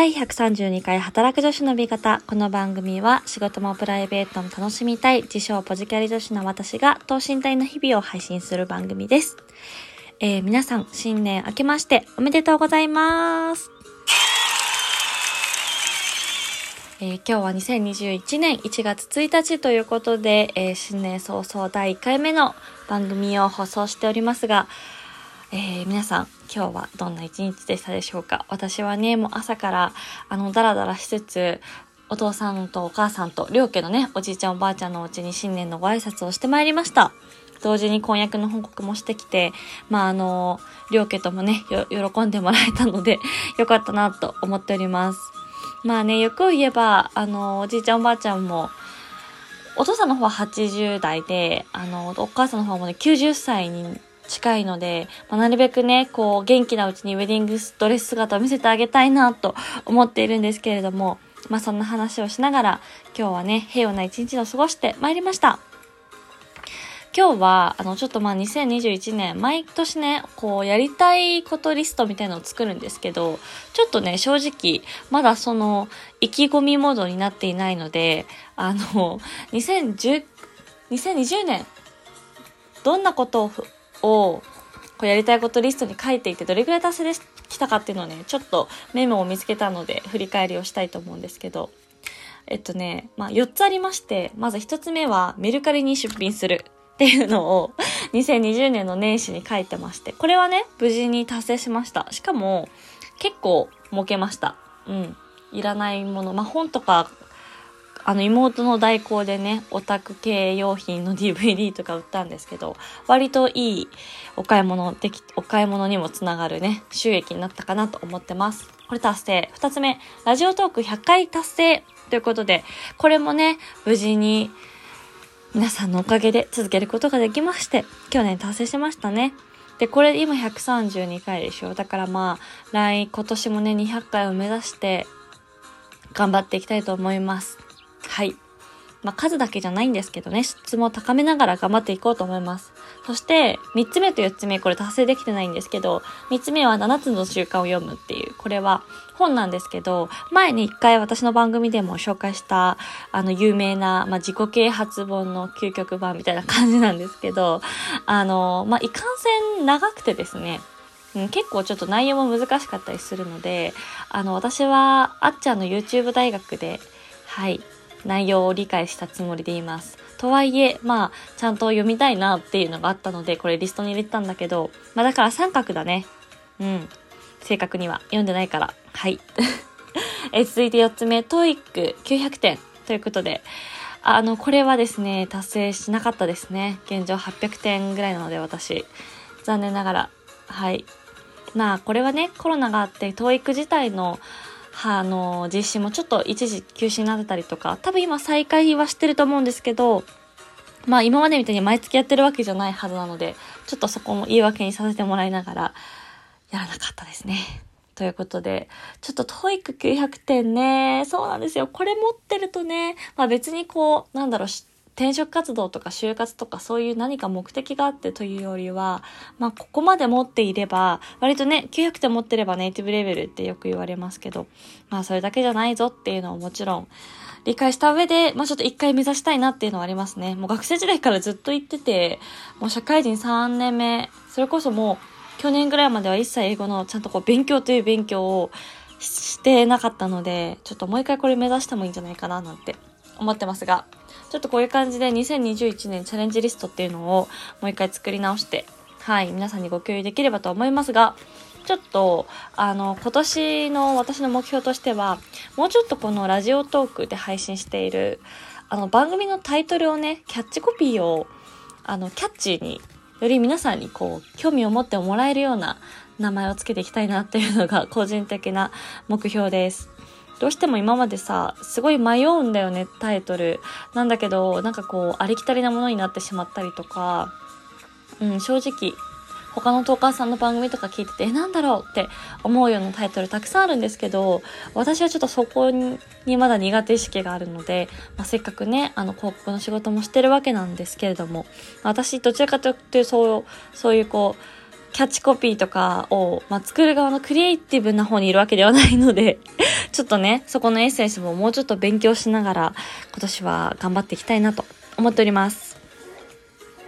第132回働く女子の味方。この番組は仕事もプライベートも楽しみたい自称ポジキャリ女子の私が等身大の日々を配信する番組です。えー、皆さん新年明けましておめでとうございます。えー今日は2021年1月1日ということで、えー新年早々第1回目の番組を放送しておりますが、えー皆さん今日はどんな一日でしたでしょうか？私はねもう朝からあのダラダラしつつお父さんとお母さんと両家のねおじいちゃんおばあちゃんのお家に新年のご挨拶をしてまいりました。同時に婚約の報告もしてきてまああの両家ともね喜んでもらえたので よかったなと思っております。まあね欲を言えばあのおじいちゃんおばあちゃんもお父さんの方は80代で、あの、お母さんの方もね、90歳に近いので、まあなるべくね、こう、元気なうちにウェディングドレス姿を見せてあげたいなと思っているんですけれども、まあそんな話をしながら、今日はね、平和な一日を過ごしてまいりました。今日は、あの、ちょっとまあ2021年、毎年ね、こう、やりたいことリストみたいのを作るんですけど、ちょっとね、正直、まだその、意気込みモードになっていないので、あの、2010、2020年、どんなことを、をこうやりたいことリストに書いていて、どれくらい達成できたかっていうのをね、ちょっとメモを見つけたので、振り返りをしたいと思うんですけど、えっとね、まあ、4つありまして、まず1つ目は、メルカリに出品するっていうのを、2020年の年始に書いてまして、これはね、無事に達成しました。しかも、結構儲けました。うん。いらないもの、まあ、本とか、あの妹の代行でね、オタク系用品の DVD とか売ったんですけど、割といいお買い物でき、お買い物にもつながるね、収益になったかなと思ってます。これ達成。二つ目、ラジオトーク100回達成ということで、これもね、無事に皆さんのおかげで続けることができまして、去年達成しましたね。で、これ今132回でしょ。だからまあ、来、今年もね、200回を目指して、頑張っていきたいと思います。はい。まあ、数だけじゃないんですけどね、質も高めながら頑張っていこうと思います。そして、3つ目と4つ目、これ達成できてないんですけど、3つ目は7つの習慣を読むっていう、これは本なんですけど、前に1回私の番組でも紹介した、あの、有名な、まあ、自己啓発本の究極版みたいな感じなんですけど、あの、まあ、いかんせん長くてですね、うん、結構ちょっと内容も難しかったりするので、あの、私は、あっちゃんの YouTube 大学で、はい、内容を理解したつもりでいます。とはいえ、まあ、ちゃんと読みたいなっていうのがあったので、これリストに入れてたんだけど、まあだから三角だね。うん。正確には読んでないから。はい。え続いて4つ目、TOEIC900 点ということで、あの、これはですね、達成しなかったですね。現状800点ぐらいなので、私。残念ながら。はい。まあ、これはね、コロナがあって、TOEIC 自体の、あの、実施もちょっと一時休止になってたりとか、多分今再開はしてると思うんですけど、まあ今までみたいに毎月やってるわけじゃないはずなので、ちょっとそこも言い訳にさせてもらいながら、やらなかったですね。ということで、ちょっと TOEIC900 点ね、そうなんですよ。これ持ってるとね、まあ別にこう、なんだろう、転職活動とか就活とかそういう何か目的があってというよりは、まあここまで持っていれば、割とね、900点持ってればネイティブレベルってよく言われますけど、まあそれだけじゃないぞっていうのをもちろん理解した上で、まあちょっと一回目指したいなっていうのはありますね。もう学生時代からずっと言ってて、もう社会人3年目、それこそもう去年ぐらいまでは一切英語のちゃんとこう勉強という勉強をしてなかったので、ちょっともう一回これ目指してもいいんじゃないかななんて思ってますが、ちょっとこういう感じで2021年チャレンジリストっていうのをもう一回作り直して、はい、皆さんにご共有できればと思いますが、ちょっと、あの、今年の私の目標としては、もうちょっとこのラジオトークで配信している、あの、番組のタイトルをね、キャッチコピーを、あの、キャッチーに、より皆さんにこう、興味を持ってもらえるような名前をつけていきたいなっていうのが個人的な目標です。どうしても今までさ、すごい迷うんだよね、タイトル。なんだけど、なんかこう、ありきたりなものになってしまったりとか、うん、正直、他のトーカーさんの番組とか聞いてて、え、なんだろうって思うようなタイトルたくさんあるんですけど、私はちょっとそこにまだ苦手意識があるので、まあ、せっかくね、あの、広告の仕事もしてるわけなんですけれども、私、どちらかというと、そう、そういうこう、キャッチコピーとかを、まあ、作る側のクリエイティブな方にいるわけではないので、ちょっとね、そこのエッセンスももうちょっと勉強しながら、今年は頑張っていきたいなと思っております。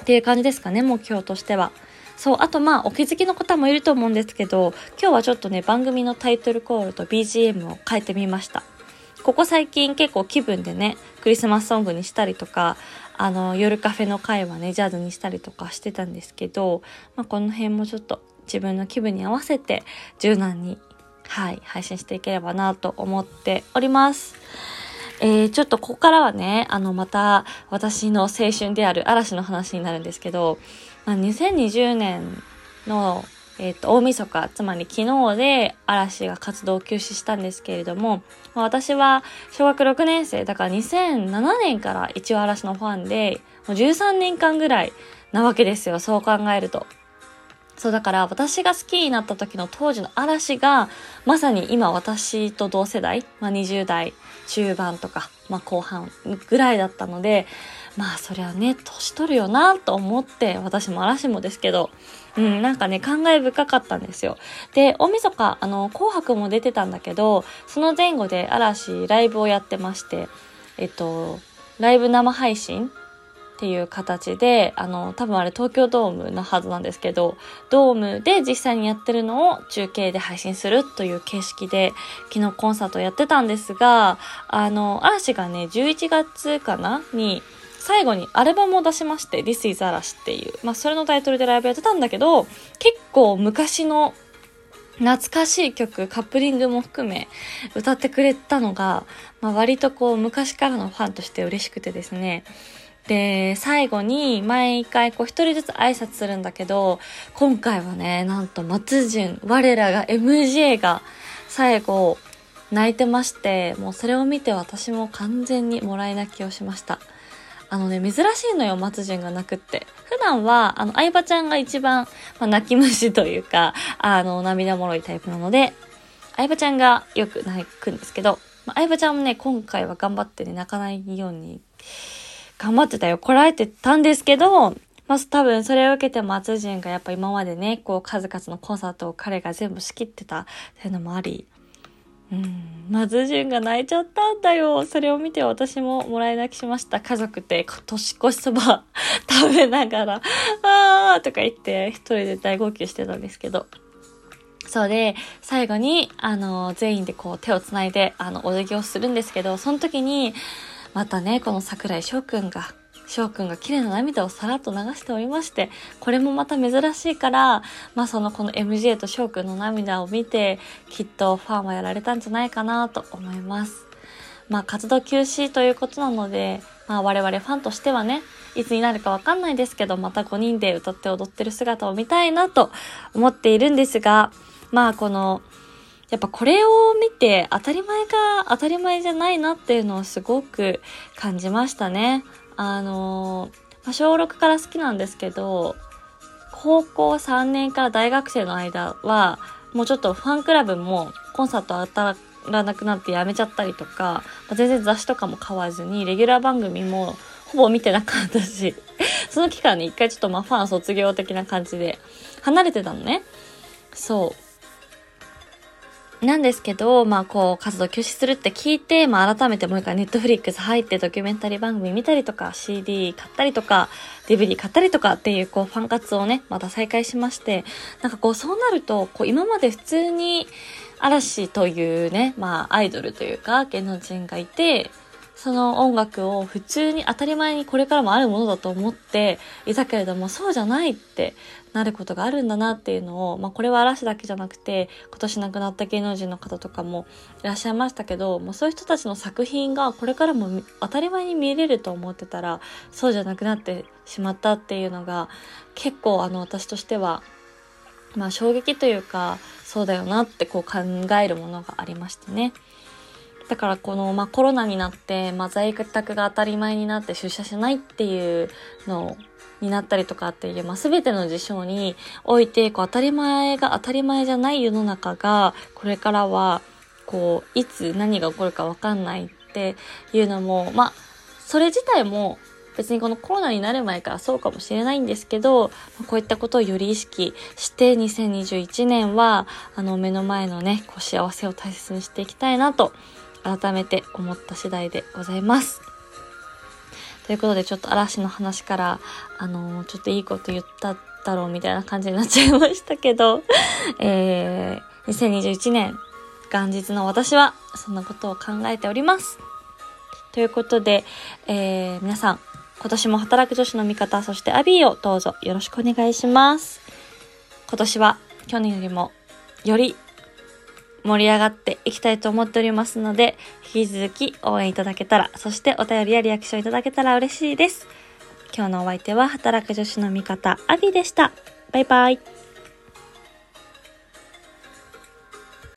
っていう感じですかね、目標としては。そう、あとまあ、お気づきの方もいると思うんですけど、今日はちょっとね、番組のタイトルコールと BGM を変えてみました。ここ最近結構気分でね、クリスマスソングにしたりとか、あの、夜カフェの会はね、ジャズにしたりとかしてたんですけど、まあ、この辺もちょっと自分の気分に合わせて柔軟に、はい、配信していければなと思っております。えー、ちょっとここからはね、あの、また私の青春である嵐の話になるんですけど、まあ、2020年の、えっ、ー、と、大晦日、つまり昨日で嵐が活動を休止したんですけれども、まあ、私は小学6年生、だから2007年から一応嵐のファンで、もう13年間ぐらいなわけですよ、そう考えると。そうだから私が好きになった時の当時の嵐がまさに今私と同世代、まあ、20代中盤とか、まあ、後半ぐらいだったのでまあそりゃね年取るよなと思って私も嵐もですけどうんなんかね感慨深かったんですよ。で大晦日あの紅白も出てたんだけどその前後で嵐ライブをやってましてえっとライブ生配信っていう形で、あの、多分あれ東京ドームのはずなんですけど、ドームで実際にやってるのを中継で配信するという形式で、昨日コンサートやってたんですが、あの、嵐がね、11月かな？に、最後にアルバムを出しまして、This is 嵐っていう、まあそれのタイトルでライブやってたんだけど、結構昔の懐かしい曲、カップリングも含め歌ってくれたのが、まあ割とこう昔からのファンとして嬉しくてですね、で、最後に毎回こう一人ずつ挨拶するんだけど、今回はね、なんと松潤、我らが MJ が最後泣いてまして、もうそれを見て私も完全にもらい泣きをしました。あのね、珍しいのよ、松潤が泣くって。普段は、あの、相葉ちゃんが一番、まあ、泣き虫というか、あの、涙もろいタイプなので、相葉ちゃんがよく泣くんですけど、まあ、相葉ちゃんもね、今回は頑張ってね、泣かないように頑張ってたよ。こらえてたんですけど、まず多分それを受けて松潤がやっぱ今までね、こう数々のコンサートを彼が全部仕切ってたっていうのもあり、うん、松潤が泣いちゃったんだよ。それを見て私ももらい泣きしました。家族で年越しそば 食べながら、あーとか言って一人で大号泣してたんですけど。そうで、最後に、あの、全員でこう手をつないで、あの、お辞儀をするんですけど、その時に、またね、この桜井翔くんが、翔くんが綺麗な涙をさらっと流しておりまして、これもまた珍しいから、まあそのこの MJ と翔くんの涙を見て、きっとファンはやられたんじゃないかなと思います。まあ活動休止ということなので、まあ我々ファンとしてはね、いつになるかわかんないですけど、また5人で歌って踊ってる姿を見たいなと思っているんですが、まあこのやっぱこれを見て当たり前が当たり前じゃないなっていうのをすごく感じましたね。あの、まあ、小6から好きなんですけど、高校3年から大学生の間は、もうちょっとファンクラブもコンサート当たらなくなってやめちゃったりとか、まあ、全然雑誌とかも買わずに、レギュラー番組もほぼ見てなかったし、その期間に一回ちょっとまあファン卒業的な感じで離れてたのね。そう。なんですけど、まあこう活動休止するって聞いて、まあ改めてもう一回ネットフリックス入ってドキュメンタリー番組見たりとか、CD 買ったりとか、DVD 買ったりとかっていうこうファン活をね、また再開しまして、なんかこうそうなると、こう今まで普通に嵐というね、まあアイドルというか芸能人がいて、その音楽を普通に当たり前にこれからもあるものだと思っていたけれども、そうじゃないってなることがあるんだなっていうのを、まあこれは嵐だけじゃなくて、今年亡くなった芸能人の方とかもいらっしゃいましたけど、もうそういう人たちの作品がこれからも当たり前に見れると思ってたら、そうじゃなくなってしまったっていうのが、結構あの私としては、まあ衝撃というか、そうだよなってこう考えるものがありましてね。だからこの、まあ、コロナになって、まあ、在宅が当たり前になって出社しないっていうのになったりとかっていう、まあ、全ての事象において、こう、当たり前が当たり前じゃない世の中が、これからは、こう、いつ何が起こるかわかんないっていうのも、まあ、それ自体も別にこのコロナになる前からそうかもしれないんですけど、こういったことをより意識して2021年は、あの目の前のね、こう幸せを大切にしていきたいなと改めて思った次第でございます。ということでちょっと嵐の話から、あのー、ちょっといいこと言っただろうみたいな感じになっちゃいましたけど、えー、2021年元日の私はそんなことを考えております。ということで、えー、皆さん、今年も働く女子の味方、そしてアビーをどうぞよろしくお願いします。今年は去年よりもより盛り上がっていきたいと思っておりますので、引き続き応援いただけたら、そしてお便りやリアクションいただけたら嬉しいです。今日のお相手は働く女子の味方、アビでした。バイバイ。